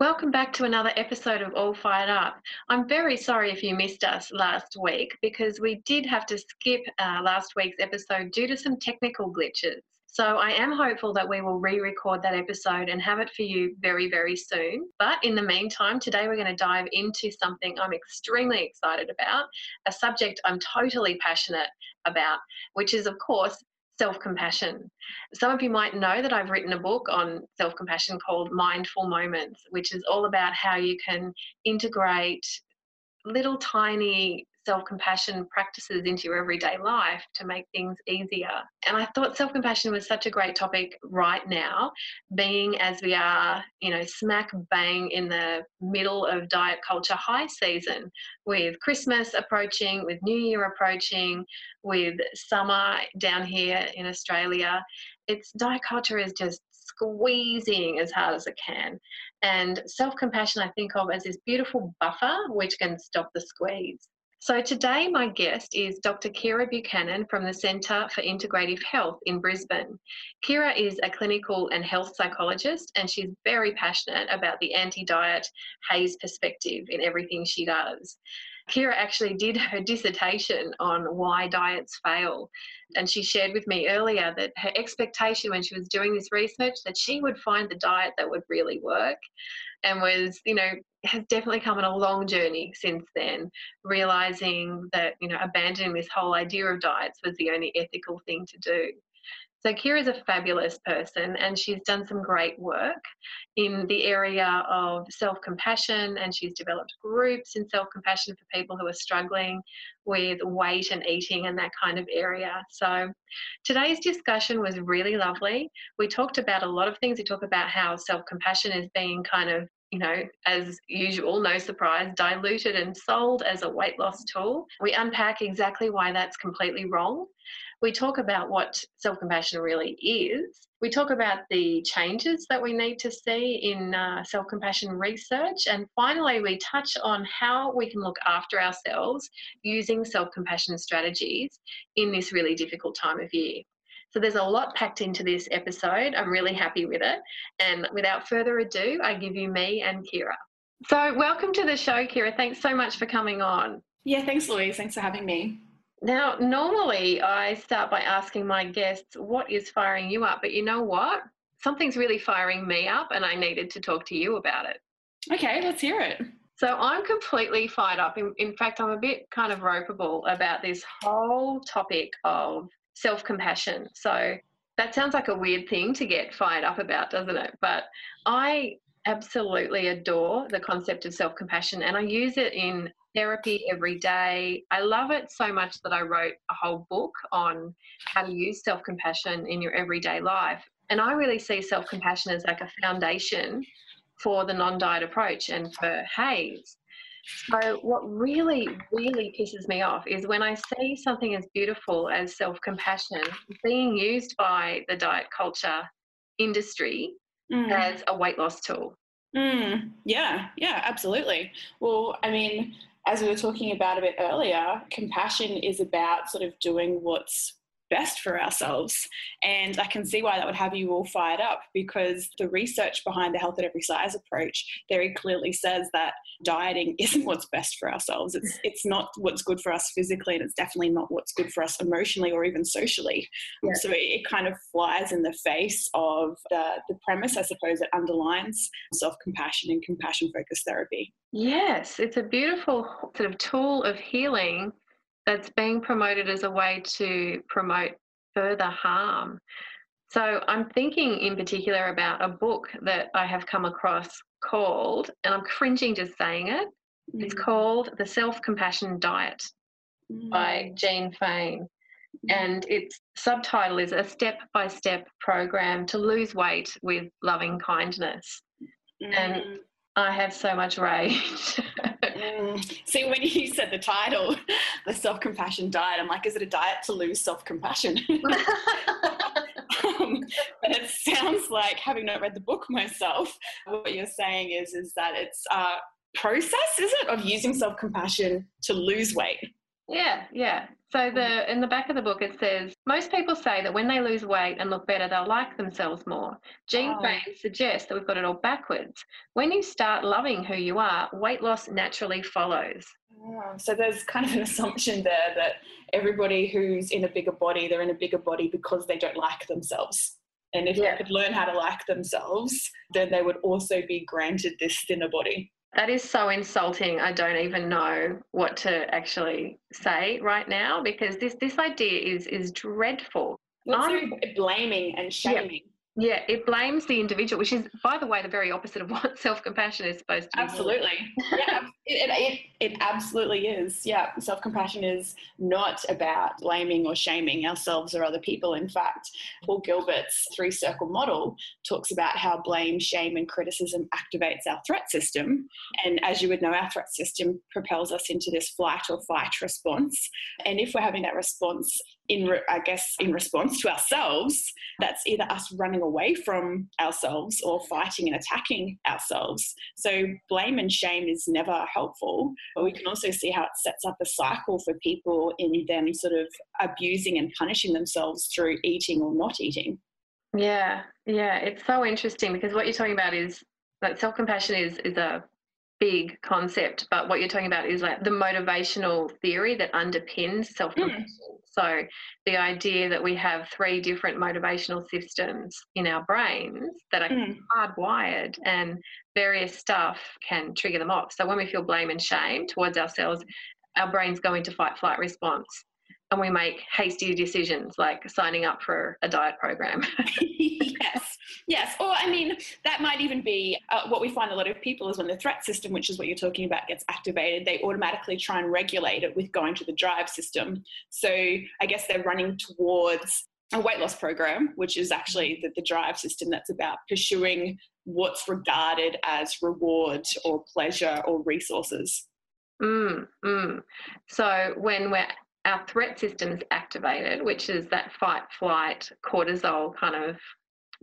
Welcome back to another episode of All Fired Up. I'm very sorry if you missed us last week because we did have to skip uh, last week's episode due to some technical glitches. So I am hopeful that we will re record that episode and have it for you very, very soon. But in the meantime, today we're going to dive into something I'm extremely excited about, a subject I'm totally passionate about, which is, of course, self compassion. Some of you might know that I've written a book on self compassion called Mindful Moments, which is all about how you can integrate little tiny self compassion practices into your everyday life to make things easier. And I thought self compassion was such a great topic right now, being as we are, you know, smack bang in the middle of diet culture high season with Christmas approaching, with New Year approaching, with summer down here in Australia. It's diet culture is just squeezing as hard as it can. And self compassion, I think of as this beautiful buffer which can stop the squeeze. So today, my guest is Dr. Kiera Buchanan from the Centre for Integrative Health in Brisbane. Kiera is a clinical and health psychologist, and she's very passionate about the anti diet HAES perspective in everything she does. Kiera actually did her dissertation on why diets fail. And she shared with me earlier that her expectation when she was doing this research that she would find the diet that would really work and was, you know, has definitely come on a long journey since then, realizing that, you know, abandoning this whole idea of diets was the only ethical thing to do. So Kiera is a fabulous person and she's done some great work in the area of self-compassion and she's developed groups in self-compassion for people who are struggling with weight and eating and that kind of area. So today's discussion was really lovely. We talked about a lot of things. We talked about how self-compassion is being kind of you know, as usual, no surprise, diluted and sold as a weight loss tool. We unpack exactly why that's completely wrong we talk about what self compassion really is. We talk about the changes that we need to see in uh, self compassion research. And finally, we touch on how we can look after ourselves using self compassion strategies in this really difficult time of year. So there's a lot packed into this episode. I'm really happy with it. And without further ado, I give you me and Kiera. So, welcome to the show, Kiera. Thanks so much for coming on. Yeah, thanks, Louise. Thanks for having me. Now, normally I start by asking my guests, what is firing you up? But you know what? Something's really firing me up, and I needed to talk to you about it. Okay, let's hear it. So I'm completely fired up. In, in fact, I'm a bit kind of ropeable about this whole topic of self compassion. So that sounds like a weird thing to get fired up about, doesn't it? But I absolutely adore the concept of self compassion and I use it in therapy every day. I love it so much that I wrote a whole book on how to use self compassion in your everyday life. And I really see self compassion as like a foundation for the non diet approach and for HAES. So, what really, really pisses me off is when I see something as beautiful as self compassion being used by the diet culture industry mm. as a weight loss tool. Mm, yeah, yeah, absolutely. Well, I mean, as we were talking about a bit earlier, compassion is about sort of doing what's best for ourselves. And I can see why that would have you all fired up because the research behind the health at every size approach very clearly says that dieting isn't what's best for ourselves. It's it's not what's good for us physically and it's definitely not what's good for us emotionally or even socially. Yeah. So it, it, kind of flies in the face of the, the premise, I suppose, that underlines self-compassion and compassion focused therapy. Yes, it's a beautiful sort of tool of healing that's being promoted as a way to promote further harm. So I'm thinking in particular about a book that I have come across called, and I'm cringing just saying it, mm. it's called The Self Compassion Diet mm. by Jean Fain. Mm. And its subtitle is A Step by Step Program to Lose Weight with Loving Kindness. And mm. I have so much rage. mm. See, when you said the title, the self compassion diet, I'm like, is it a diet to lose self compassion? um, but it sounds like, having not read the book myself, what you're saying is, is that it's a process, is it, of using self compassion to lose weight? Yeah, yeah. So the in the back of the book it says most people say that when they lose weight and look better, they'll like themselves more. Jean oh. Brain suggests that we've got it all backwards. When you start loving who you are, weight loss naturally follows. Oh, so there's kind of an assumption there that everybody who's in a bigger body, they're in a bigger body because they don't like themselves. And if yeah. they could learn how to like themselves, then they would also be granted this thinner body. That is so insulting. I don't even know what to actually say right now because this this idea is is dreadful. I'm blaming and shaming. Yeah, it blames the individual, which is, by the way, the very opposite of what self compassion is supposed to be. Absolutely. yeah, it, it, it absolutely is. Yeah, self compassion is not about blaming or shaming ourselves or other people. In fact, Paul Gilbert's three circle model talks about how blame, shame, and criticism activates our threat system. And as you would know, our threat system propels us into this flight or fight response. And if we're having that response, in re- I guess in response to ourselves, that's either us running away from ourselves or fighting and attacking ourselves. So blame and shame is never helpful, but we can also see how it sets up a cycle for people in them sort of abusing and punishing themselves through eating or not eating. Yeah, yeah, it's so interesting because what you're talking about is that self-compassion is is a big concept, but what you're talking about is like the motivational theory that underpins self compassion. Mm. So, the idea that we have three different motivational systems in our brains that are mm. hardwired and various stuff can trigger them off. So, when we feel blame and shame towards ourselves, our brains go into fight flight response and we make hasty decisions like signing up for a diet program. yes, yes. Or, I mean, that might even be uh, what we find a lot of people is when the threat system, which is what you're talking about, gets activated, they automatically try and regulate it with going to the drive system. So, I guess they're running towards a weight loss program, which is actually the, the drive system that's about pursuing what's regarded as reward or pleasure or resources. Mm, mm. So when we're our threat system is activated, which is that fight, flight, cortisol kind of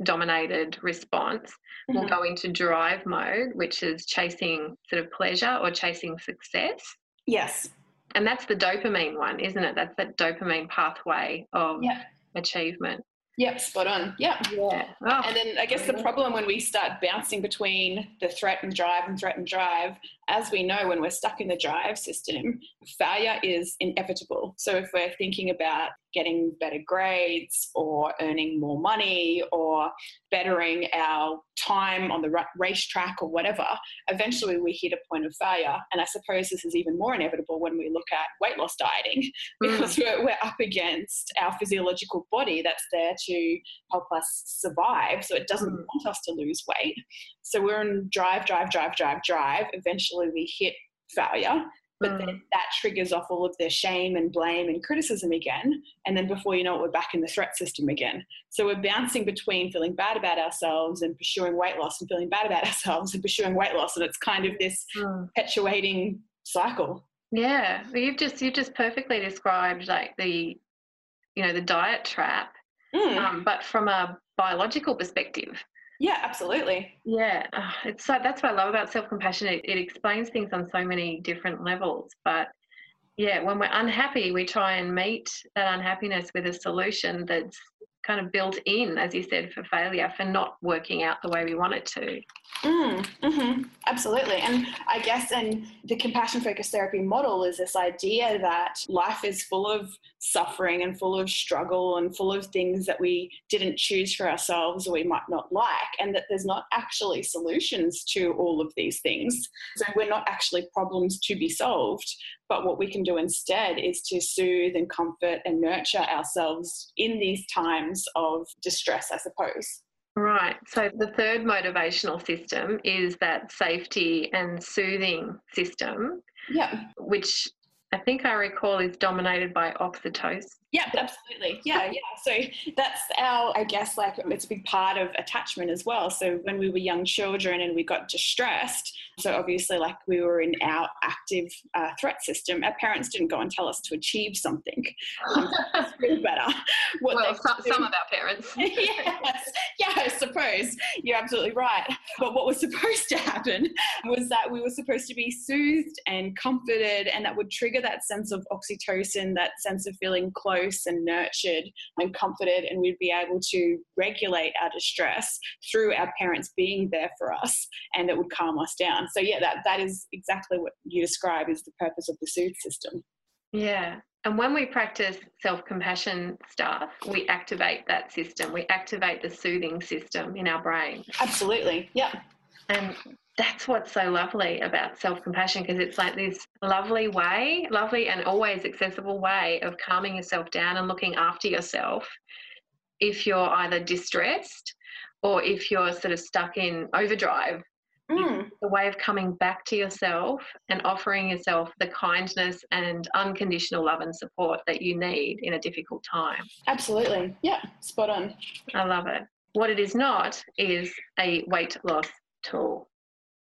dominated response, mm-hmm. will go into drive mode, which is chasing sort of pleasure or chasing success. Yes. And that's the dopamine one, isn't it? That's that dopamine pathway of yep. achievement. Yep, spot on. Yep. Yeah. Oh. And then I guess the problem when we start bouncing between the threat and drive and threat and drive, as we know, when we're stuck in the drive system, failure is inevitable. So if we're thinking about getting better grades or earning more money or bettering our time on the racetrack or whatever, eventually we hit a point of failure. And I suppose this is even more inevitable when we look at weight loss dieting because mm. we're, we're up against our physiological body that's there to help us survive. So it doesn't mm. want us to lose weight. So we're in drive, drive, drive, drive, drive. Eventually we hit failure but mm. then that triggers off all of their shame and blame and criticism again. And then before you know it, we're back in the threat system again. So we're bouncing between feeling bad about ourselves and pursuing weight loss and feeling bad about ourselves and pursuing weight loss. And it's kind of this mm. perpetuating cycle. Yeah. You've just you've just perfectly described like the you know, the diet trap. Mm. Um, but from a biological perspective. Yeah, absolutely. Yeah, oh, it's so that's what I love about self compassion. It, it explains things on so many different levels. But yeah, when we're unhappy, we try and meet that unhappiness with a solution that's kind of built in, as you said, for failure, for not working out the way we want it to. Mm, mm-hmm, absolutely. And I guess, and the compassion focused therapy model is this idea that life is full of suffering and full of struggle and full of things that we didn't choose for ourselves or we might not like, and that there's not actually solutions to all of these things. So we're not actually problems to be solved. But what we can do instead is to soothe and comfort and nurture ourselves in these times of distress, I suppose. Right. So the third motivational system is that safety and soothing system. Yeah. Which I think I recall is dominated by oxytocin. Yeah, absolutely. Yeah, yeah. So that's our, I guess, like it's a big part of attachment as well. So when we were young children and we got distressed, so obviously, like we were in our active uh, threat system, our parents didn't go and tell us to achieve something. Um, really better. What well, some, some, of our parents. yes, yeah, I suppose you're absolutely right. But what was supposed to happen was that we were supposed to be soothed and comforted, and that would trigger that sense of oxytocin, that sense of feeling close close and nurtured and comforted, and we'd be able to regulate our distress through our parents being there for us, and it would calm us down. So yeah, that that is exactly what you describe is the purpose of the soothe system. Yeah. And when we practice self compassion stuff, we activate that system. We activate the soothing system in our brain. Absolutely. Yeah. And that's what's so lovely about self compassion because it's like this lovely way, lovely and always accessible way of calming yourself down and looking after yourself if you're either distressed or if you're sort of stuck in overdrive. Mm. The way of coming back to yourself and offering yourself the kindness and unconditional love and support that you need in a difficult time. Absolutely. Yeah, spot on. I love it. What it is not is a weight loss tool.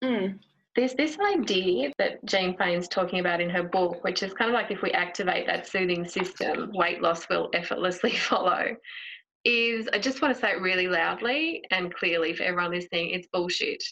Mm. There's this idea that Jean Fain's talking about in her book, which is kind of like if we activate that soothing system, weight loss will effortlessly follow. Is I just want to say it really loudly and clearly for everyone listening, it's bullshit.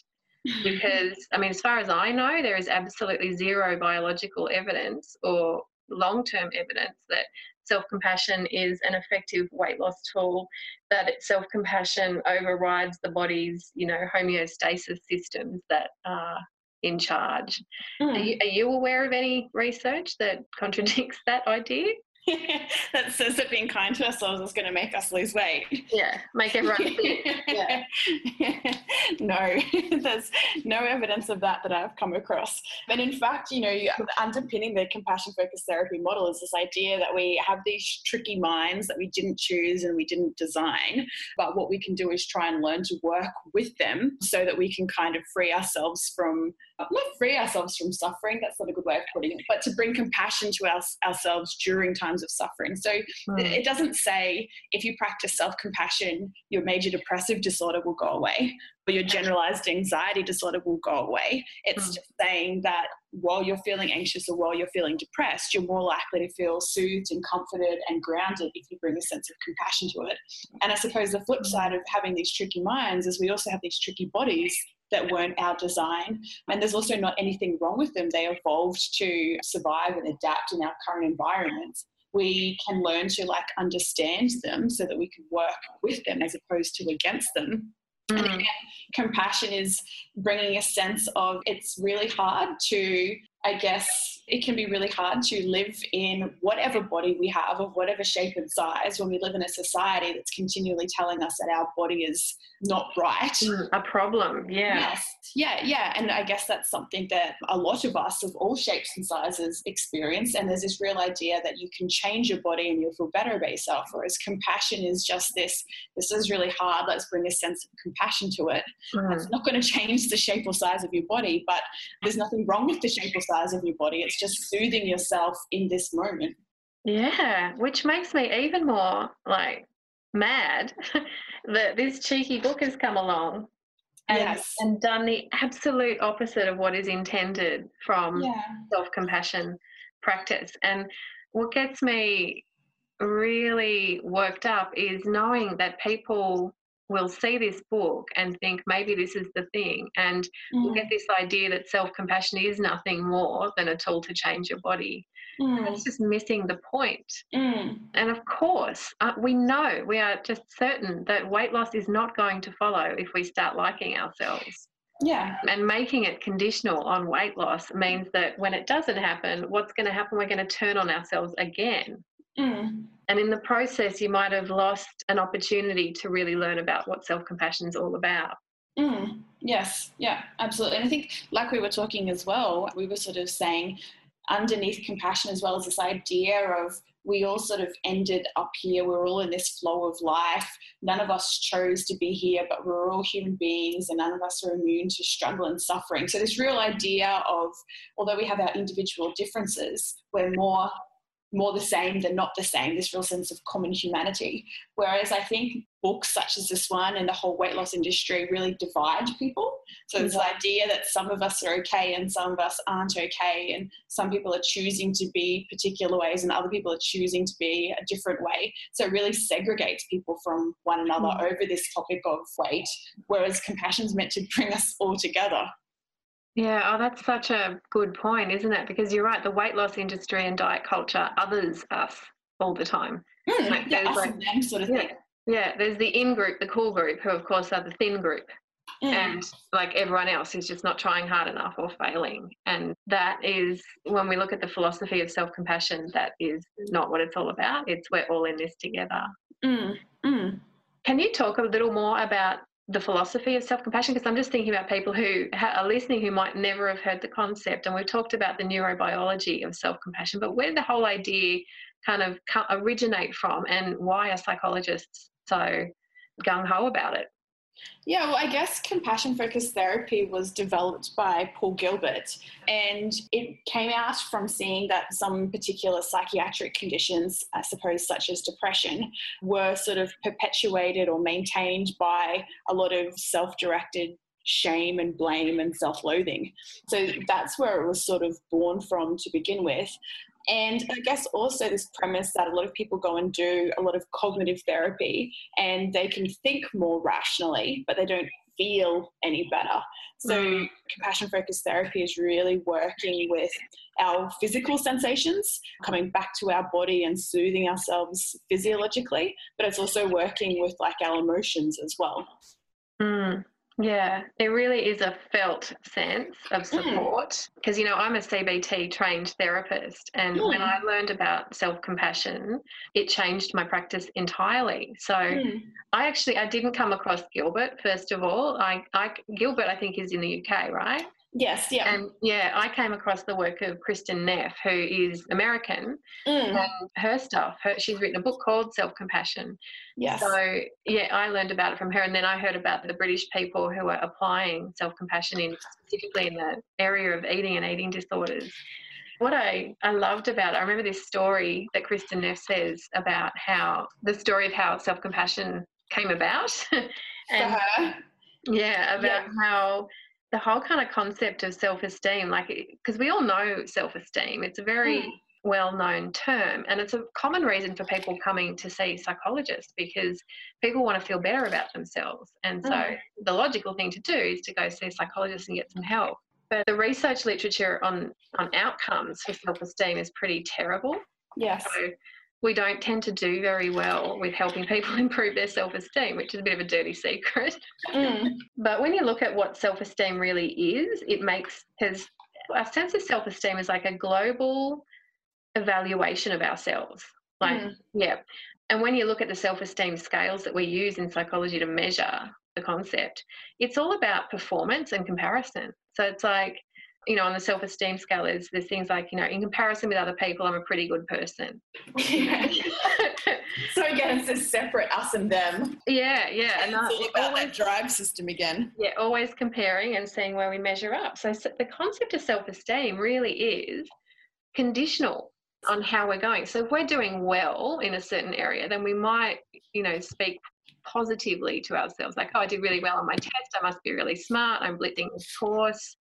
because, I mean, as far as I know, there is absolutely zero biological evidence or long term evidence that self compassion is an effective weight loss tool, that self compassion overrides the body's, you know, homeostasis systems that are in charge. Mm. Are, you, are you aware of any research that contradicts that idea? that says that being kind to ourselves is going to make us lose weight. Yeah, make everyone fit. Yeah. no, there's no evidence of that that I've come across. But in fact, you know, underpinning the compassion focused therapy model is this idea that we have these tricky minds that we didn't choose and we didn't design. But what we can do is try and learn to work with them so that we can kind of free ourselves from not free ourselves from suffering, that's not a good way of putting it, but to bring compassion to our, ourselves during times of suffering. So mm. it doesn't say if you practice self compassion, your major depressive disorder will go away or your generalized anxiety disorder will go away. It's mm. just saying that while you're feeling anxious or while you're feeling depressed, you're more likely to feel soothed and comforted and grounded if you bring a sense of compassion to it. And I suppose the flip hmm. side of having these tricky minds is we also have these tricky bodies that weren't our design. And there's also not anything wrong with them. They evolved to survive and adapt in our current environments. We can learn to like understand them so that we can work with them as opposed to against them. Mm. And again, compassion is bringing a sense of it's really hard to I guess it can be really hard to live in whatever body we have of whatever shape and size when we live in a society that's continually telling us that our body is not right. Mm, a problem, yeah. Yes, yeah, yeah. And I guess that's something that a lot of us of all shapes and sizes experience. And there's this real idea that you can change your body and you'll feel better about yourself. Whereas compassion is just this this is really hard. Let's bring a sense of compassion to it. Mm. It's not going to change the shape or size of your body, but there's nothing wrong with the shape or size of your body. It's just soothing yourself in this moment. Yeah, which makes me even more like mad that this cheeky book has come along and, yes. and done the absolute opposite of what is intended from yeah. self compassion practice. And what gets me really worked up is knowing that people will see this book and think maybe this is the thing and mm. we'll get this idea that self-compassion is nothing more than a tool to change your body mm. it's just missing the point mm. and of course uh, we know we are just certain that weight loss is not going to follow if we start liking ourselves yeah. And making it conditional on weight loss means that when it doesn't happen, what's going to happen? We're going to turn on ourselves again. Mm. And in the process, you might have lost an opportunity to really learn about what self compassion is all about. Mm. Yes, yeah, absolutely. And I think, like we were talking as well, we were sort of saying underneath compassion as well as this idea of we all sort of ended up here. We're all in this flow of life. None of us chose to be here, but we're all human beings and none of us are immune to struggle and suffering. So, this real idea of, although we have our individual differences, we're more more the same than not the same, this real sense of common humanity. Whereas I think books such as this one and the whole weight loss industry really divide people. So this mm-hmm. idea that some of us are okay and some of us aren't okay, and some people are choosing to be particular ways and other people are choosing to be a different way. So it really segregates people from one another mm-hmm. over this topic of weight, whereas compassion is meant to bring us all together. Yeah, oh, that's such a good point, isn't it? Because you're right, the weight loss industry and diet culture others us all the time. Mm, like, yeah, us like, them sort of yeah, thing. Yeah, there's the in group, the cool group, who of course are the thin group. Mm. And like everyone else is just not trying hard enough or failing. And that is when we look at the philosophy of self compassion, that is not what it's all about. It's we're all in this together. Mm. Mm. Can you talk a little more about the philosophy of self compassion because I'm just thinking about people who are listening who might never have heard the concept. And we've talked about the neurobiology of self compassion, but where did the whole idea kind of originate from and why are psychologists so gung ho about it? Yeah, well, I guess compassion focused therapy was developed by Paul Gilbert, and it came out from seeing that some particular psychiatric conditions, I suppose, such as depression, were sort of perpetuated or maintained by a lot of self directed shame and blame and self loathing. So that's where it was sort of born from to begin with. And I guess also this premise that a lot of people go and do a lot of cognitive therapy and they can think more rationally, but they don't feel any better. So, mm. compassion focused therapy is really working with our physical sensations, coming back to our body and soothing ourselves physiologically, but it's also working with like our emotions as well. Mm. Yeah, there really is a felt sense of mm. support because, mm. you know, I'm a CBT trained therapist. And mm. when I learned about self compassion, it changed my practice entirely. So mm. I actually, I didn't come across Gilbert, first of all. I, I, Gilbert, I think, is in the UK, right? Yes, yeah. And yeah, I came across the work of Kristin Neff, who is American, mm. and her stuff. Her, she's written a book called Self Compassion. Yes. So yeah, I learned about it from her, and then I heard about the British people who are applying self compassion in specifically in the area of eating and eating disorders. What I, I loved about it, I remember this story that Kristin Neff says about how the story of how self compassion came about. and, yeah, about yeah. how the whole kind of concept of self-esteem like because we all know self-esteem. It's a very mm. well-known term and it's a common reason for people coming to see psychologists because people want to feel better about themselves. And so mm. the logical thing to do is to go see a psychologist and get some help. But the research literature on on outcomes for self-esteem is pretty terrible. Yes. So we don't tend to do very well with helping people improve their self esteem, which is a bit of a dirty secret. Mm. but when you look at what self esteem really is, it makes, because our sense of self esteem is like a global evaluation of ourselves. Like, mm. yeah. And when you look at the self esteem scales that we use in psychology to measure the concept, it's all about performance and comparison. So it's like, you know, on the self esteem scale, is there's things like, you know, in comparison with other people, I'm a pretty good person. so again, it's a separate us and them. Yeah, yeah. And, and it's all about always, that drive system again. Yeah, always comparing and seeing where we measure up. So, so the concept of self esteem really is conditional on how we're going. So if we're doing well in a certain area, then we might, you know, speak positively to ourselves like, oh, I did really well on my test. I must be really smart. I'm blitzing this course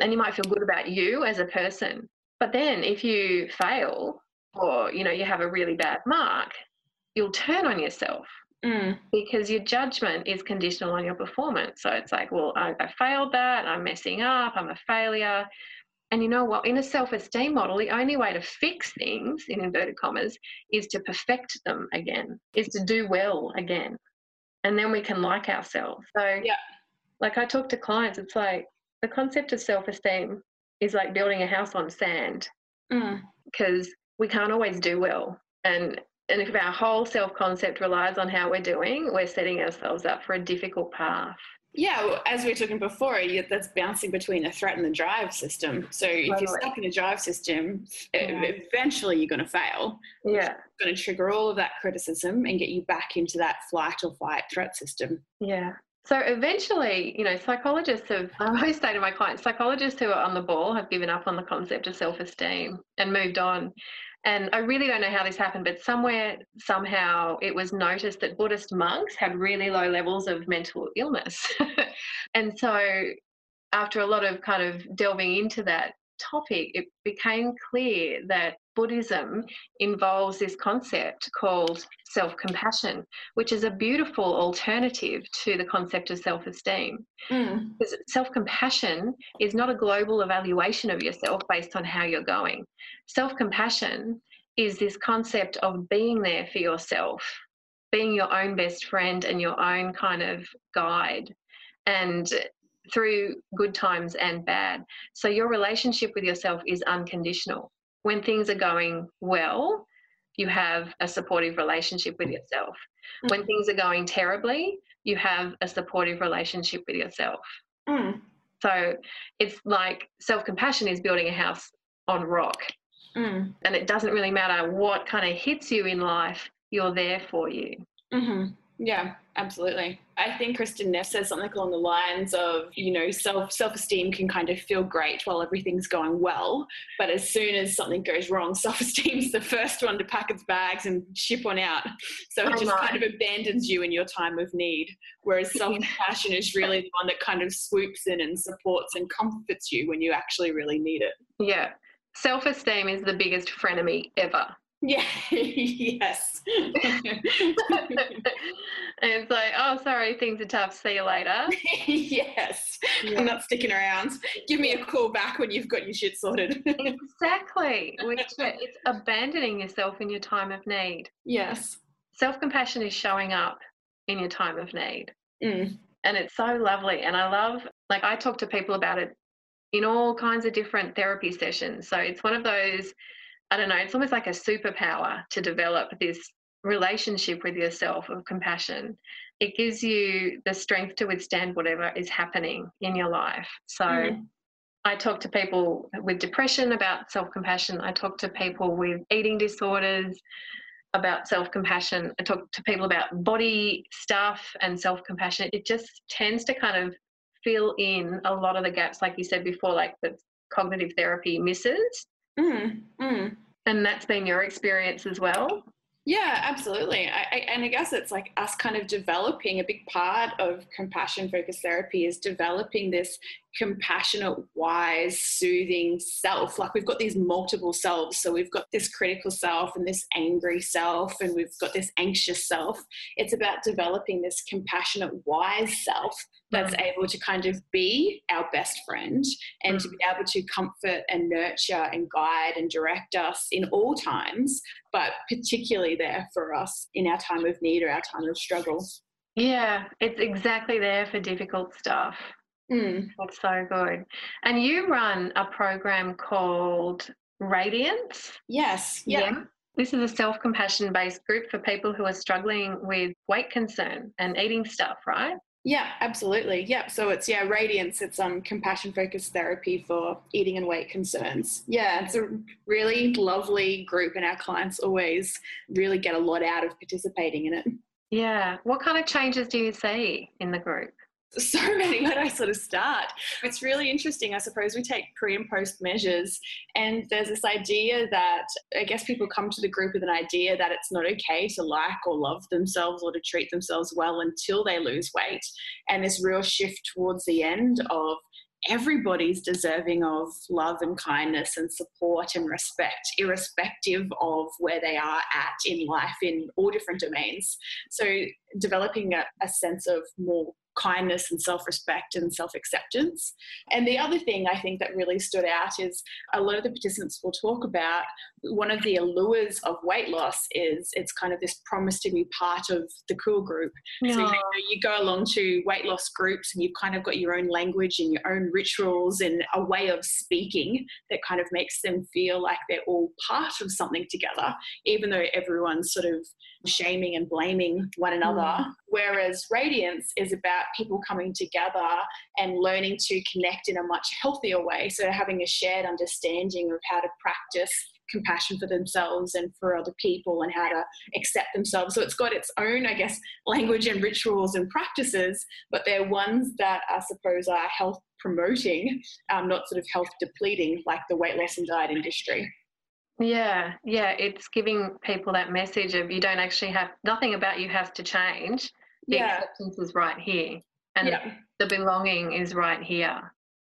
and you might feel good about you as a person. But then if you fail or you know you have a really bad mark, you'll turn on yourself mm. because your judgment is conditional on your performance. So it's like, well, I, I failed that, I'm messing up, I'm a failure. And you know what? In a self esteem model, the only way to fix things, in inverted commas, is to perfect them again, is to do well again. And then we can like ourselves. So, yeah. like I talk to clients, it's like, the concept of self esteem is like building a house on sand because mm. we can't always do well. And and if our whole self concept relies on how we're doing, we're setting ourselves up for a difficult path. Yeah, well, as we were talking before, that's bouncing between the threat and the drive system. So if totally. you're stuck in a drive system, yeah. eventually you're going to fail. Yeah. It's going to trigger all of that criticism and get you back into that flight or fight threat system. Yeah. So eventually, you know, psychologists have, I always say to my clients, psychologists who are on the ball have given up on the concept of self esteem and moved on. And I really don't know how this happened, but somewhere, somehow, it was noticed that Buddhist monks had really low levels of mental illness. and so, after a lot of kind of delving into that topic, it became clear that Buddhism involves this concept called self compassion, which is a beautiful alternative to the concept of self esteem. Mm. Because self compassion is not a global evaluation of yourself based on how you're going. Self compassion is this concept of being there for yourself, being your own best friend and your own kind of guide. And through good times and bad. So your relationship with yourself is unconditional when things are going well, you have a supportive relationship with yourself. Mm. When things are going terribly, you have a supportive relationship with yourself. Mm. So it's like self compassion is building a house on rock. Mm. And it doesn't really matter what kind of hits you in life, you're there for you. Mm-hmm. Yeah, absolutely. I think Kristin Neff says something along the lines of, you know, self self esteem can kind of feel great while everything's going well, but as soon as something goes wrong, self esteem's the first one to pack its bags and ship on out. So it just kind of abandons you in your time of need. Whereas self compassion is really the one that kind of swoops in and supports and comforts you when you actually really need it. Yeah. Self esteem is the biggest frenemy ever. Yeah, yes. and it's like, oh, sorry, things are tough. See you later. yes, yeah. I'm not sticking around. Give me a call back when you've got your shit sorted. exactly. Which it's abandoning yourself in your time of need. Yes. Self compassion is showing up in your time of need. Mm. And it's so lovely. And I love, like, I talk to people about it in all kinds of different therapy sessions. So it's one of those I don't know, it's almost like a superpower to develop this relationship with yourself of compassion. It gives you the strength to withstand whatever is happening in your life. So mm. I talk to people with depression about self compassion. I talk to people with eating disorders about self compassion. I talk to people about body stuff and self compassion. It just tends to kind of fill in a lot of the gaps, like you said before, like that cognitive therapy misses. Mm, mm. And that's been your experience as well? Yeah, absolutely. I, I, and I guess it's like us kind of developing a big part of compassion focused therapy is developing this compassionate, wise, soothing self. Like we've got these multiple selves. So we've got this critical self and this angry self, and we've got this anxious self. It's about developing this compassionate, wise self that's mm. able to kind of be our best friend and mm. to be able to comfort and nurture and guide and direct us in all times, but particularly there for us in our time of need or our time of struggle. Yeah, it's exactly there for difficult stuff. Mm. That's so good. And you run a program called Radiance. Yes. Yeah. yeah. This is a self compassion based group for people who are struggling with weight concern and eating stuff, right? Yeah, absolutely. Yeah. So it's yeah, Radiance, it's um compassion focused therapy for eating and weight concerns. Yeah, it's a really lovely group and our clients always really get a lot out of participating in it. Yeah. What kind of changes do you see in the group? So many where do I sort of start? It's really interesting. I suppose we take pre and post measures, and there's this idea that I guess people come to the group with an idea that it's not okay to like or love themselves or to treat themselves well until they lose weight. And this real shift towards the end of everybody's deserving of love and kindness and support and respect, irrespective of where they are at in life in all different domains. So, developing a, a sense of more kindness and self respect and self acceptance. And the other thing I think that really stood out is a lot of the participants will talk about one of the allures of weight loss is it's kind of this promise to be part of the cool group. Yeah. So you, know, you go along to weight loss groups and you've kind of got your own language and your own rituals and a way of speaking that kind of makes them feel like they're all part of something together, even though everyone's sort of shaming and blaming one another. Mm. Whereas radiance is about people coming together and learning to connect in a much healthier way. So, having a shared understanding of how to practice compassion for themselves and for other people and how to accept themselves. So it's got its own, I guess, language and rituals and practices, but they're ones that I suppose are health promoting, um, not sort of health depleting like the weight loss and diet industry. Yeah, yeah, it's giving people that message of you don't actually have nothing about you has to change. The yeah. acceptance is right here, and yeah. the belonging is right here.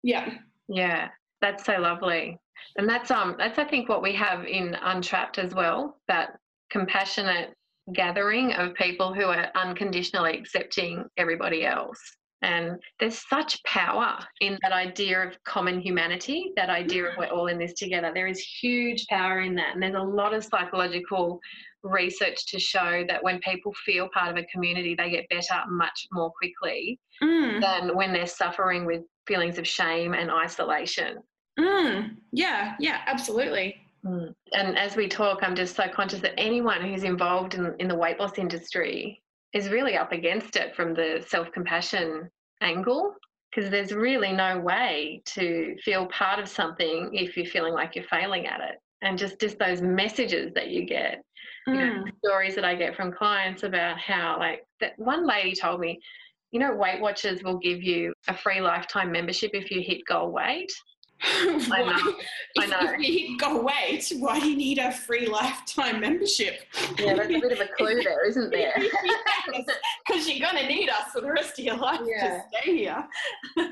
Yeah, yeah, that's so lovely, and that's um that's I think what we have in Untrapped as well. That compassionate gathering of people who are unconditionally accepting everybody else. And there's such power in that idea of common humanity, that idea of we're all in this together. There is huge power in that. And there's a lot of psychological research to show that when people feel part of a community, they get better much more quickly mm. than when they're suffering with feelings of shame and isolation. Mm. Yeah, yeah, absolutely. Mm. And as we talk, I'm just so conscious that anyone who's involved in, in the weight loss industry is really up against it from the self compassion angle because there's really no way to feel part of something if you're feeling like you're failing at it. And just, just those messages that you get. You know, mm. stories that I get from clients about how, like, that one lady told me, you know, Weight Watchers will give you a free lifetime membership if you hit goal weight. I know. I know. If you go wait, why do you need a free lifetime membership? Yeah, there's a bit of a clue there, isn't there? Because you're going to need us for the rest of your life yeah. to stay here.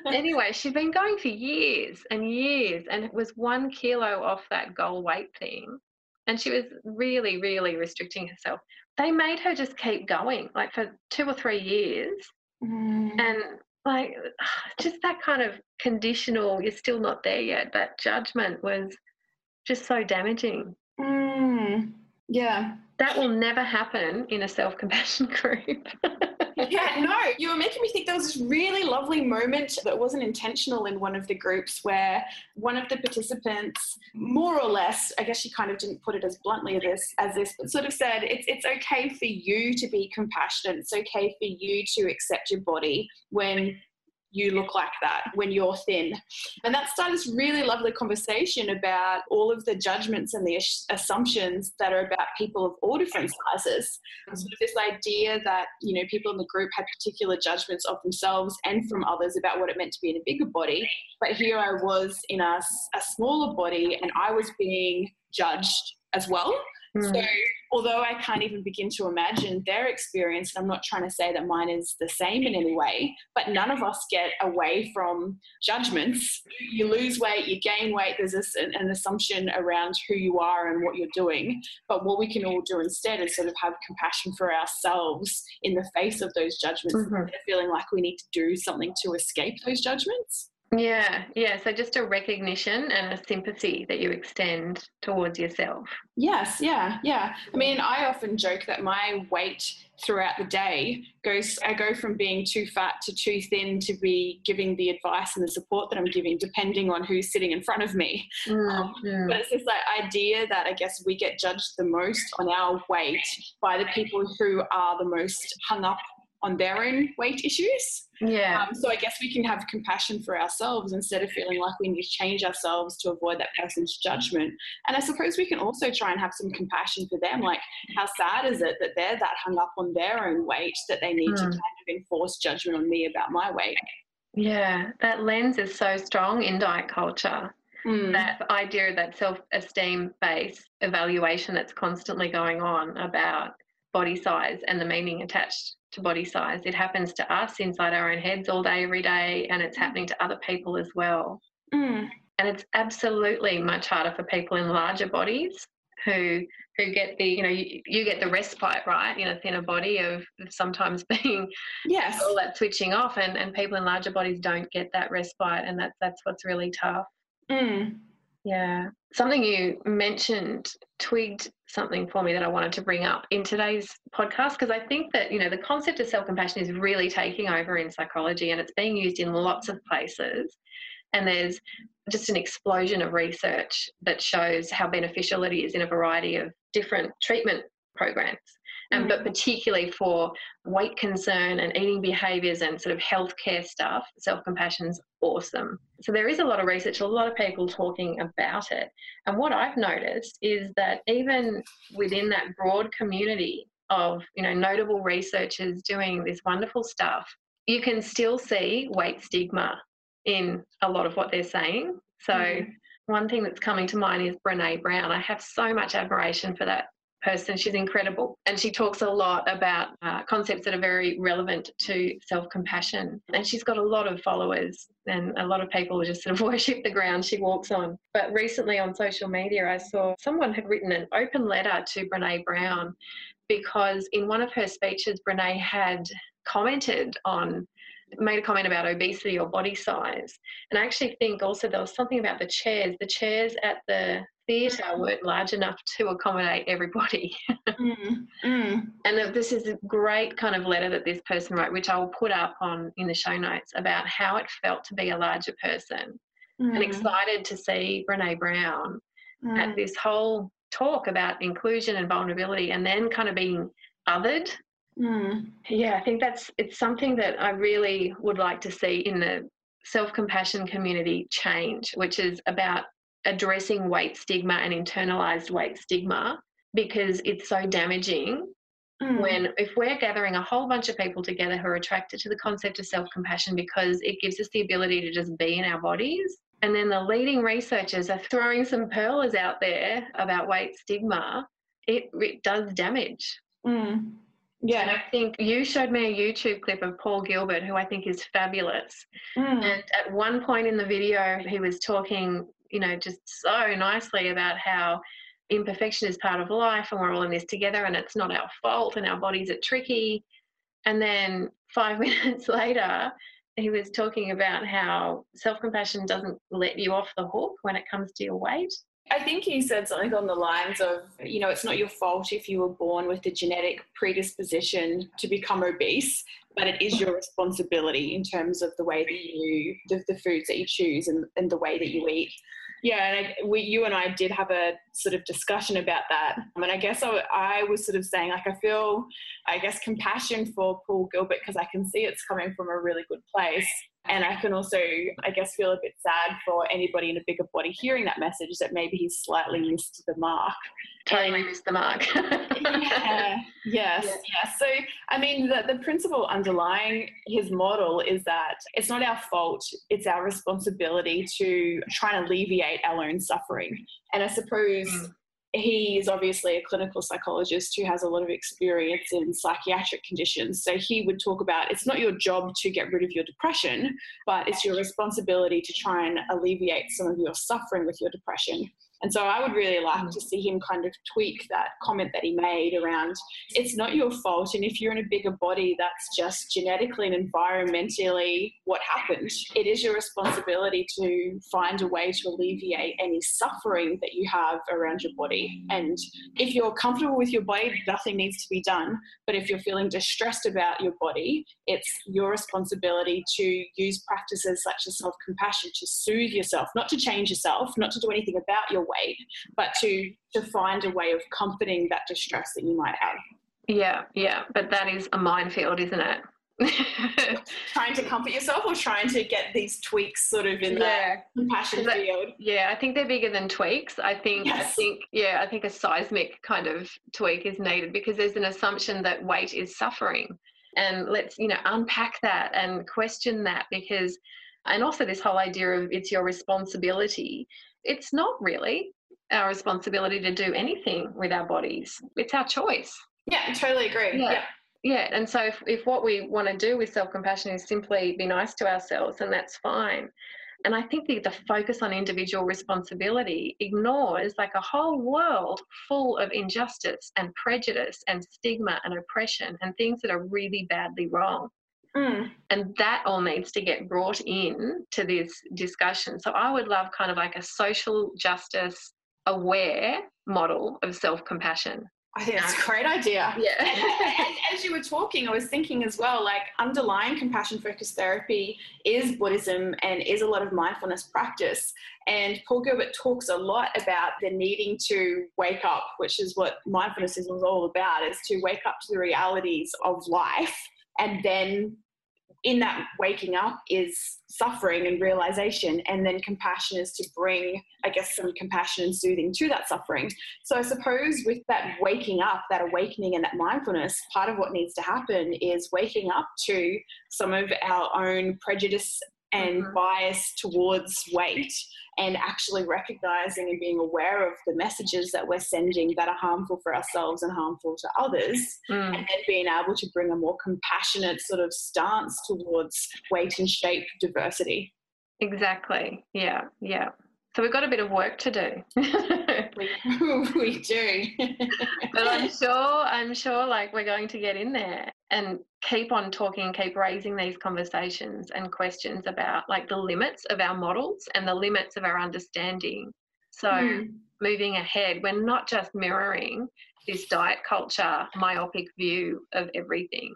anyway, she'd been going for years and years, and it was one kilo off that goal weight thing. And she was really, really restricting herself. They made her just keep going, like for two or three years. Mm. And like just that kind of conditional you're still not there yet that judgment was just so damaging mm, yeah that will never happen in a self-compassion group. Yeah no you were making me think there was this really lovely moment that wasn't intentional in one of the groups where one of the participants more or less i guess she kind of didn't put it as bluntly as this as this but sort of said it's, it's okay for you to be compassionate. It's okay for you to accept your body when you look like that when you're thin. And that started this really lovely conversation about all of the judgments and the assumptions that are about people of all different sizes. Sort of this idea that, you know, people in the group had particular judgments of themselves and from others about what it meant to be in a bigger body. But here I was in a, a smaller body and I was being judged as well. Mm. So, although I can't even begin to imagine their experience, and I'm not trying to say that mine is the same in any way, but none of us get away from judgments. You lose weight, you gain weight, there's this, an, an assumption around who you are and what you're doing. But what we can all do instead is sort of have compassion for ourselves in the face of those judgments, mm-hmm. feeling like we need to do something to escape those judgments. Yeah, yeah. So just a recognition and a sympathy that you extend towards yourself. Yes, yeah, yeah. I mean, I often joke that my weight throughout the day goes, I go from being too fat to too thin to be giving the advice and the support that I'm giving, depending on who's sitting in front of me. Mm, um, But it's this like idea that I guess we get judged the most on our weight by the people who are the most hung up on their own weight issues. Yeah. Um, so I guess we can have compassion for ourselves instead of feeling like we need to change ourselves to avoid that person's judgment. And I suppose we can also try and have some compassion for them. Like, how sad is it that they're that hung up on their own weight that they need mm. to hmm. kind of enforce judgment on me about my weight? Yeah, that lens is so strong in diet culture. Mm. That idea of that self esteem based evaluation that's constantly going on about body size and the meaning attached to body size. It happens to us inside our own heads all day, every day, and it's happening to other people as well. Mm. And it's absolutely much harder for people in larger bodies who who get the you know you, you get the respite right in a thinner body of, sometimes being yes all that switching off and and people in larger bodies don't get that respite and that's that's what's really tough mm. Yeah. Something you mentioned twigged something for me that I wanted to bring up in today's podcast because I think that, you know, the concept of self compassion is really taking over in psychology and it's being used in lots of places. And there's just an explosion of research that shows how beneficial it is in a variety of different treatment programs. And but particularly for weight concern and eating behaviors and sort of healthcare stuff, self compassion is awesome. So there is a lot of research, a lot of people talking about it. And what I've noticed is that even within that broad community of you know notable researchers doing this wonderful stuff, you can still see weight stigma in a lot of what they're saying. So mm. one thing that's coming to mind is Brene Brown. I have so much admiration for that person. She's incredible. And she talks a lot about uh, concepts that are very relevant to self compassion. And she's got a lot of followers, and a lot of people just sort of worship the ground she walks on. But recently on social media, I saw someone had written an open letter to Brene Brown because in one of her speeches, Brene had commented on made a comment about obesity or body size. And I actually think also there was something about the chairs. The chairs at the theatre weren't large enough to accommodate everybody. mm, mm. And this is a great kind of letter that this person wrote, which I will put up on in the show notes about how it felt to be a larger person mm. and excited to see Brene Brown at mm. this whole talk about inclusion and vulnerability and then kind of being othered Mm. Yeah, I think that's it's something that I really would like to see in the self compassion community change, which is about addressing weight stigma and internalized weight stigma because it's so damaging. Mm. When, if we're gathering a whole bunch of people together who are attracted to the concept of self compassion because it gives us the ability to just be in our bodies, and then the leading researchers are throwing some pearls out there about weight stigma, it, it does damage. Mm. Yeah, and I think you showed me a YouTube clip of Paul Gilbert, who I think is fabulous. Mm. And at one point in the video, he was talking, you know, just so nicely about how imperfection is part of life and we're all in this together and it's not our fault and our bodies are tricky. And then five minutes later, he was talking about how self compassion doesn't let you off the hook when it comes to your weight. I think he said something on the lines of, you know, it's not your fault if you were born with the genetic predisposition to become obese, but it is your responsibility in terms of the way that you, the, the foods that you choose and, and the way that you eat. Yeah, and I, we, you and I did have a sort of discussion about that. And I guess I, I was sort of saying, like, I feel, I guess, compassion for Paul Gilbert because I can see it's coming from a really good place. And I can also, I guess, feel a bit sad for anybody in a bigger body hearing that message that maybe he's slightly missed the mark. Totally missed the mark. yeah, yes, yes, yes. So, I mean, the, the principle underlying his model is that it's not our fault, it's our responsibility to try and alleviate our own suffering. And I suppose. Mm he is obviously a clinical psychologist who has a lot of experience in psychiatric conditions. So he would talk about it's not your job to get rid of your depression, but it's your responsibility to try and alleviate some of your suffering with your depression. And so I would really like mm. to see him kind of tweak that comment that he made around it's not your fault. And if you're in a bigger body, that's just genetically and environmentally what happened. It is your responsibility to find a way to alleviate any suffering that you have around your body. And if you're comfortable with your body, nothing needs to be done. But if you're feeling distressed about your body, it's your responsibility to use practices such as self compassion to soothe yourself, not to change yourself, not to do anything about your weight, but to to find a way of comforting that distress that you might have. Yeah, yeah, but that is a minefield, isn't it? trying to comfort yourself or trying to get these tweaks sort of in yeah. the compassion that, field yeah i think they're bigger than tweaks i think yes. i think yeah i think a seismic kind of tweak is needed because there's an assumption that weight is suffering and let's you know unpack that and question that because and also this whole idea of it's your responsibility it's not really our responsibility to do anything with our bodies. It's our choice. Yeah, I totally agree. Yeah. yeah. Yeah, and so if, if what we want to do with self compassion is simply be nice to ourselves, then that's fine. And I think the, the focus on individual responsibility ignores like a whole world full of injustice and prejudice and stigma and oppression and things that are really badly wrong. Mm. And that all needs to get brought in to this discussion. So I would love kind of like a social justice aware model of self compassion. I think that's a great idea. Yeah. and as you were talking, I was thinking as well, like underlying compassion focused therapy is Buddhism and is a lot of mindfulness practice. And Paul Gilbert talks a lot about the needing to wake up, which is what mindfulness is all about, is to wake up to the realities of life and then in that waking up is suffering and realization and then compassion is to bring i guess some compassion and soothing to that suffering. So i suppose with that waking up that awakening and that mindfulness part of what needs to happen is waking up to some of our own prejudice and mm-hmm. bias towards weight and actually recognizing and being aware of the messages that we're sending that are harmful for ourselves and harmful to others mm. and then being able to bring a more compassionate sort of stance towards weight and shape diversity exactly yeah yeah so we've got a bit of work to do. we, we do. but I'm sure, I'm sure like we're going to get in there and keep on talking, and keep raising these conversations and questions about like the limits of our models and the limits of our understanding. So mm. moving ahead, we're not just mirroring this diet culture myopic view of everything.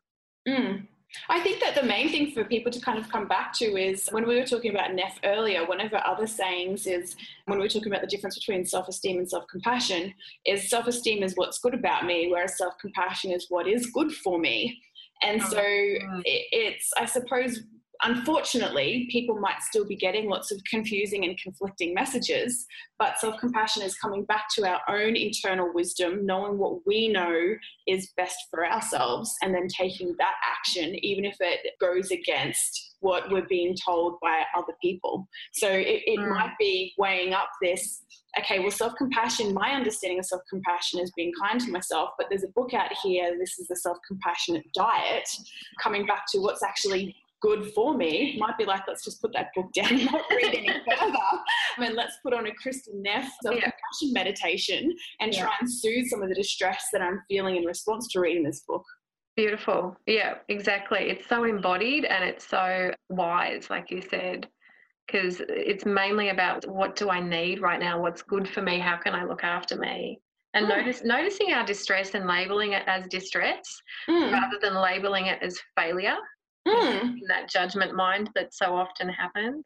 Mm. I think that the main thing for people to kind of come back to is when we were talking about Neff earlier, one of our other sayings is when we were talking about the difference between self esteem and self compassion, is self esteem is what's good about me, whereas self compassion is what is good for me. And oh, so it's, I suppose, unfortunately, people might still be getting lots of confusing and conflicting messages, but self compassion is coming back to our own internal wisdom, knowing what we know is best for ourselves, and then taking that action, even if it goes against what we're being told by other people. So it, it mm. might be weighing up this okay, well, self compassion, my understanding of self compassion is being kind to myself, but there's a book out here, this is the self compassionate diet, coming back to what's actually good for me might be like let's just put that book down and not read any further I mean let's put on a Kristin Neff self-compassion yeah. meditation and yeah. try and soothe some of the distress that I'm feeling in response to reading this book beautiful yeah exactly it's so embodied and it's so wise like you said because it's mainly about what do I need right now what's good for me how can I look after me and mm. notice noticing our distress and labeling it as distress mm. rather than labeling it as failure mm. that judgment mind that so often happens.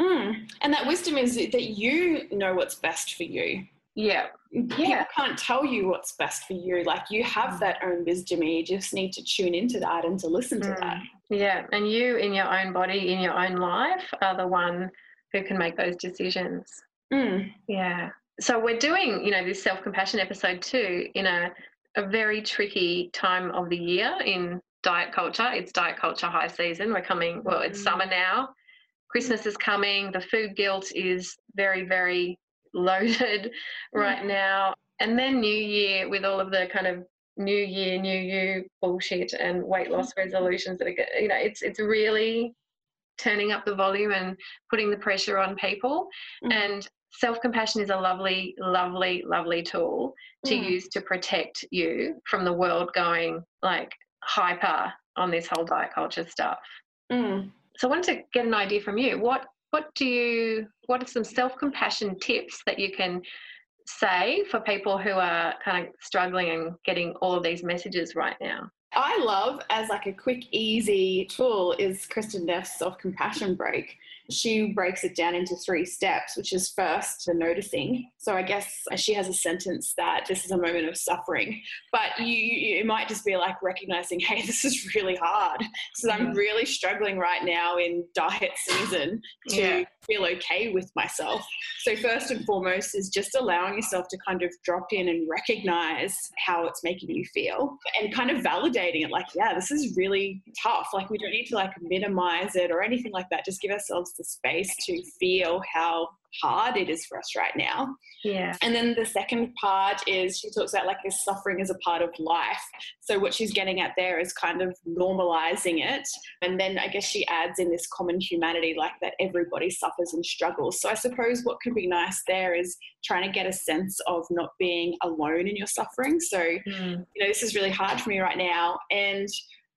Mm. And that wisdom is that you know what's best for you. Yeah. People yeah. can't tell you what's best for you. Like you have mm. that own wisdom and you just need to tune into that and to listen to mm. that. Yeah. And you in your own body, in your own life, are the one who can make those decisions. Mm. Yeah. So we're doing, you know, this self-compassion episode too in a, a very tricky time of the year in diet culture. It's diet culture high season. We're coming, well, it's mm. summer now. Christmas is coming. The food guilt is very, very loaded right now. And then New Year with all of the kind of New Year, New You bullshit and weight loss resolutions that are, you know, it's it's really turning up the volume and putting the pressure on people. Mm. And self compassion is a lovely, lovely, lovely tool to mm. use to protect you from the world going like hyper on this whole diet culture stuff. Mm. So I wanted to get an idea from you. What what do you what are some self-compassion tips that you can say for people who are kind of struggling and getting all of these messages right now? I love as like a quick, easy tool is Kristin Neff's self-compassion break she breaks it down into three steps, which is first the noticing. So I guess she has a sentence that this is a moment of suffering, but you, you it might just be like recognizing, hey, this is really hard. So I'm mm-hmm. really struggling right now in diet season to yeah. Feel okay with myself. So first and foremost is just allowing yourself to kind of drop in and recognize how it's making you feel and kind of validating it like, yeah, this is really tough. Like we don't need to like minimize it or anything like that. Just give ourselves the space to feel how hard it is for us right now. Yeah. And then the second part is she talks about like this suffering is a part of life. So what she's getting at there is kind of normalizing it. And then I guess she adds in this common humanity, like that everybody suffers and struggles. So I suppose what could be nice there is trying to get a sense of not being alone in your suffering. So, mm. you know, this is really hard for me right now. And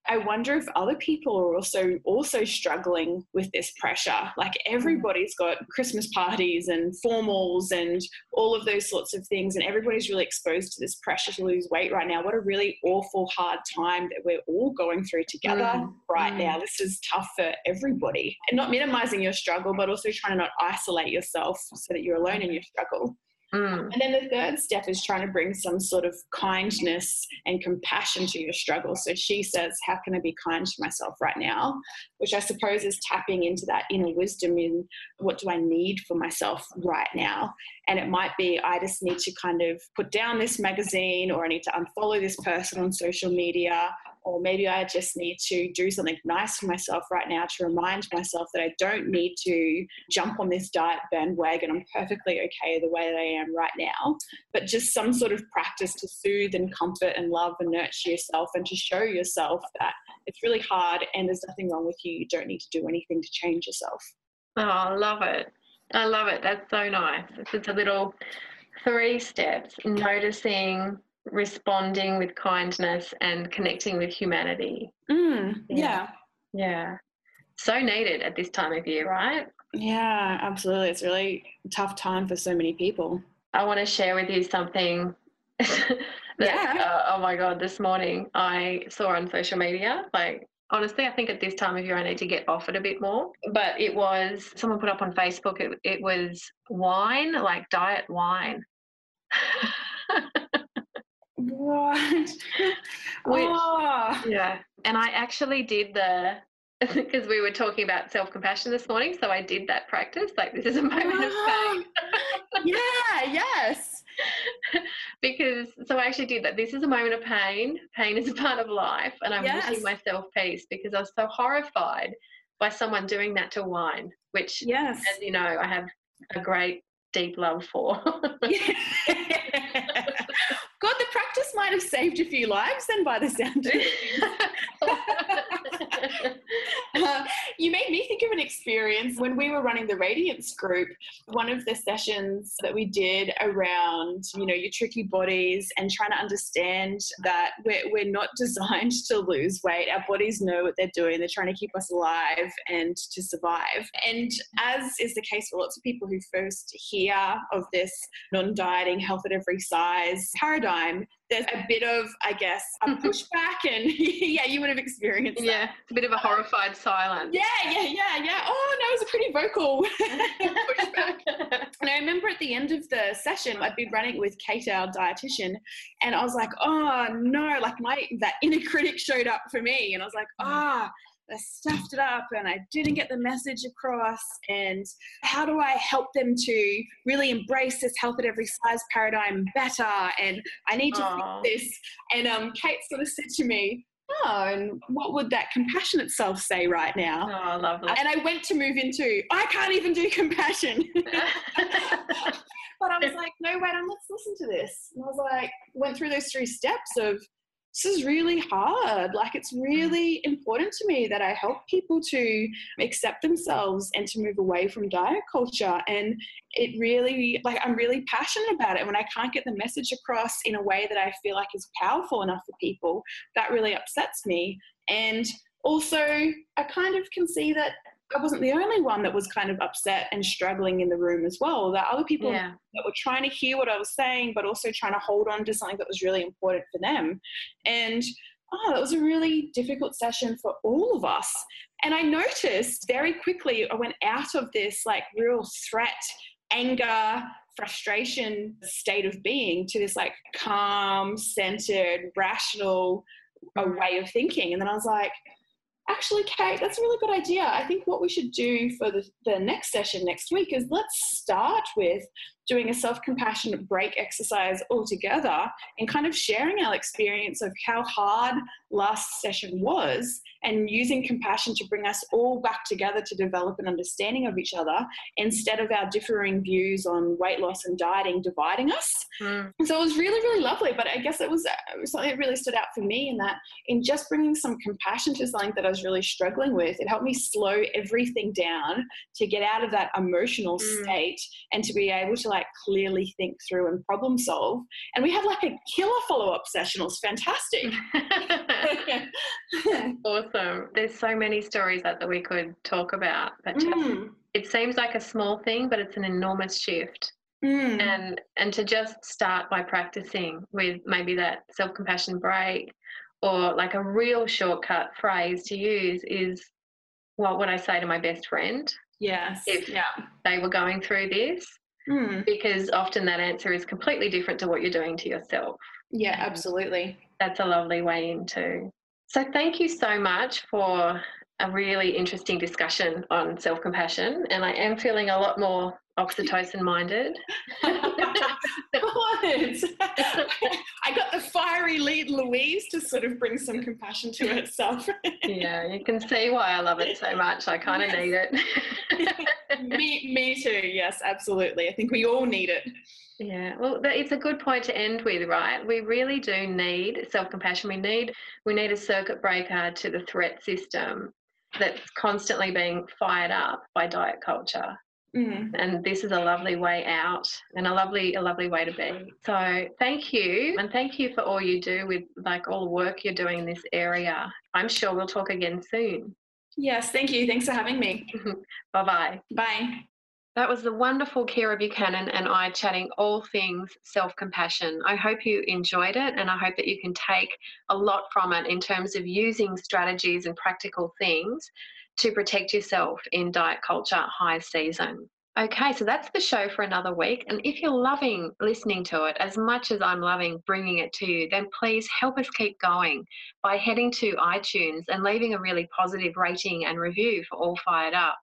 I wonder if other people are also also struggling with this pressure. Like everybody's got Christmas parties and formals and all of those sorts of things, and everybody's really exposed to this pressure to lose weight right now. What a really awful, hard time that we're all going through together mm. right mm. now. This is tough for everybody. And not minimizing your struggle, but also trying to not isolate yourself so that you're alone in your struggle. Mm. And then the third step is trying to bring some sort of kindness and compassion to your struggle. So she says, How can I be kind to myself right now? Which I suppose is tapping into that inner wisdom in what do I need for myself right now? And it might be, I just need to kind of put down this magazine or I need to unfollow this person on social media or maybe I just need to do something nice for myself right now to remind myself that I don't need to jump on this diet bandwagon. I'm perfectly okay the way that I am right now. But just some sort of practice to soothe and comfort and love and nurture yourself and to show yourself that it's really hard and there's nothing wrong with you. You don't need to do anything to change yourself. Oh, I love it. I love it. That's so nice. It's a little three steps noticing responding with kindness and connecting with humanity. Mm, yeah. Yeah. So needed at this time of year, right? Yeah, absolutely. It's really tough time for so many people. I want to share with you something that, yeah. Uh, oh my God, this morning I saw on social media. Like, honestly, I think at this time of year I need to get off it a bit more. But it was, someone put up on Facebook, it, it was wine, like diet wine. What? Which, oh. Yeah. And I actually did the because we were talking about self compassion this morning. So I did that practice. Like, this is a moment of ah. pain. yeah, yes. because, so I actually did that. This is a moment of pain. Pain is a part of life. And I'm yes. wishing myself peace because I was so horrified by someone doing that to wine, which, yes. as you know, I have a great deep love for. God, the practice might have saved a few lives then by the sound of it. uh, you made me think of an experience when we were running the Radiance group. One of the sessions that we did around, you know, your tricky bodies and trying to understand that we're, we're not designed to lose weight. Our bodies know what they're doing. They're trying to keep us alive and to survive. And as is the case for lots of people who first hear of this non-dieting health at every size paradigm, there's a bit of, I guess, a pushback, and yeah, you would have experienced that. Yeah, a bit of a horrified silence. Yeah, yeah, yeah, yeah. Oh, no, it was a pretty vocal pushback. and I remember at the end of the session, I'd been running with Kate, our dietitian, and I was like, oh no, like my that inner critic showed up for me, and I was like, mm. ah. Oh, I stuffed it up and I didn't get the message across. And how do I help them to really embrace this health at every size paradigm better? And I need to Aww. fix this. And um, Kate sort of said to me, Oh, and what would that compassionate self say right now? Oh, lovely. And I went to move into, I can't even do compassion. but I was like, no, wait, on, let's listen to this. And I was like, went through those three steps of this is really hard. Like, it's mm. really important to me that I help people to accept themselves and to move away from diet culture. And it really, like, I'm really passionate about it. When I can't get the message across in a way that I feel like is powerful enough for people, that really upsets me. And also, I kind of can see that I wasn't the only one that was kind of upset and struggling in the room as well. That other people yeah. that were trying to hear what I was saying, but also trying to hold on to something that was really important for them. And oh, that was a really difficult session for all of us. And I noticed very quickly, I went out of this like real threat, anger, frustration state of being to this like calm, centered, rational mm. way of thinking. And then I was like, actually, Kate, that's a really good idea. I think what we should do for the, the next session next week is let's start with doing a self compassionate break exercise all together and kind of sharing our experience of how hard last session was and using compassion to bring us all back together to develop an understanding of each other instead of our differing views on weight loss and dieting dividing us. Mm. So it was really, really lovely. But I guess it was, it was something that really stood out for me in that in just bringing some compassion to something that I was really struggling with, it helped me slow everything down to get out of that emotional mm. state and to be able to like clearly think through and problem solve. And we had like a killer follow up session. It was fantastic. awesome. There's so many stories that, that we could talk about, but just, Mm, it seems like a small thing, but it's an enormous shift. mm, And and to just start by practicing with maybe that self compassion break, or like a real shortcut phrase to use is, what would I say to my best friend yes. If- yeah. they were going through this? Mm, Because often that answer is completely different to what you're doing to yourself. Yeah, um, absolutely. that's a lovely way into. So, thank you so much for a really interesting discussion on self compassion. And I am feeling a lot more oxytocin minded. Good. I got the fiery lead Louise to sort of bring some compassion to herself. yeah, you can see why I love it so much. I kind of Yes. need it. me, me too. Yes, absolutely. I think we all need it. Yeah, well, it's a good point to end with, right? We really do need self-compassion. We need we need a circuit breaker to the threat system that's constantly being fired up by diet culture. Mm. and this is a lovely way out and a lovely a lovely way to be so thank you and thank you for all you do with like all the work you're doing in this area i'm sure we'll talk again soon Yes, thank you. Thanks for having me. bye bye Bye. That was the wonderful Kiera Buchanan and I chatting all things self compassion. I hope you enjoyed it and I hope that you can take a lot from it in terms of using strategies and practical things to protect yourself in diet culture high season. Okay, so that's the show for another week. And if you're loving listening to it as much as I'm loving bringing it to you, then please help us keep going by heading to iTunes and leaving a really positive rating and review for All Fired Up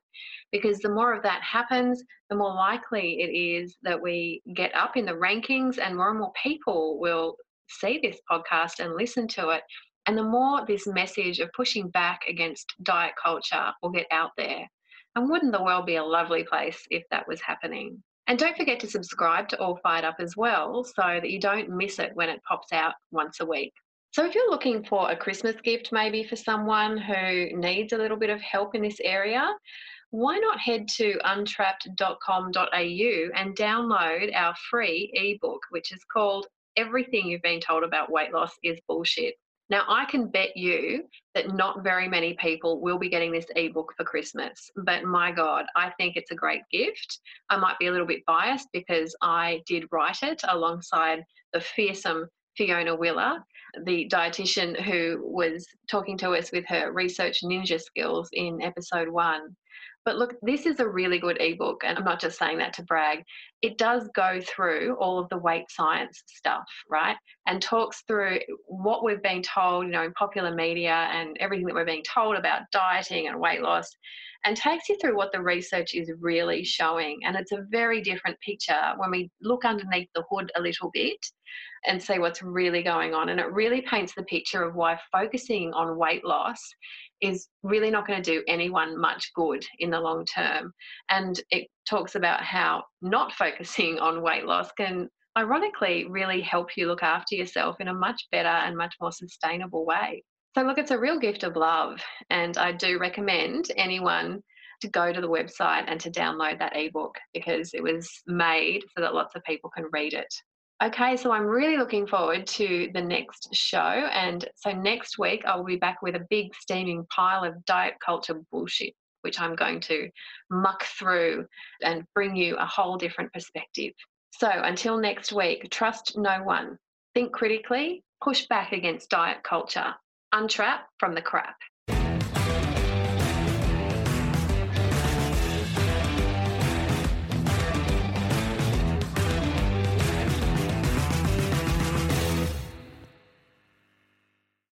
because the more of that happens, the more likely it is that we get up in the rankings and more and more people will see this podcast and listen to it. And the more this message of pushing back against diet culture will get out there. And wouldn't the world be a lovely place if that was happening? And don't forget to subscribe to All Fired Up as well so that you don't miss it when it pops out once a week. So, if you're looking for a Christmas gift maybe for someone who needs a little bit of help in this area, why not head to untrapped.com.au and download our free ebook, which is called Everything You've Been Told About Weight Loss is Bullshit. Now, I can bet you that not very many people will be getting this ebook for Christmas, but my God, I think it's a great gift. I might be a little bit biased because I did write it alongside the fearsome Fiona Willer, the dietitian who was talking to us with her research ninja skills in episode one. But look, this is a really good ebook, and I'm not just saying that to brag. It does go through all of the weight science stuff, right? And talks through what we've been told, you know, in popular media and everything that we're being told about dieting and weight loss, and takes you through what the research is really showing. And it's a very different picture when we look underneath the hood a little bit and see what's really going on. And it really paints the picture of why focusing on weight loss is really not going to do anyone much good in the long term. And it talks about how not focusing on weight loss can ironically really help you look after yourself in a much better and much more sustainable way. So, look, it's a real gift of love. And I do recommend anyone to go to the website and to download that ebook because it was made so that lots of people can read it. Okay, so I'm really looking forward to the next show. And so next week, I'll be back with a big steaming pile of diet culture bullshit, which I'm going to muck through and bring you a whole different perspective. So until next week, trust no one, think critically, push back against diet culture, untrap from the crap.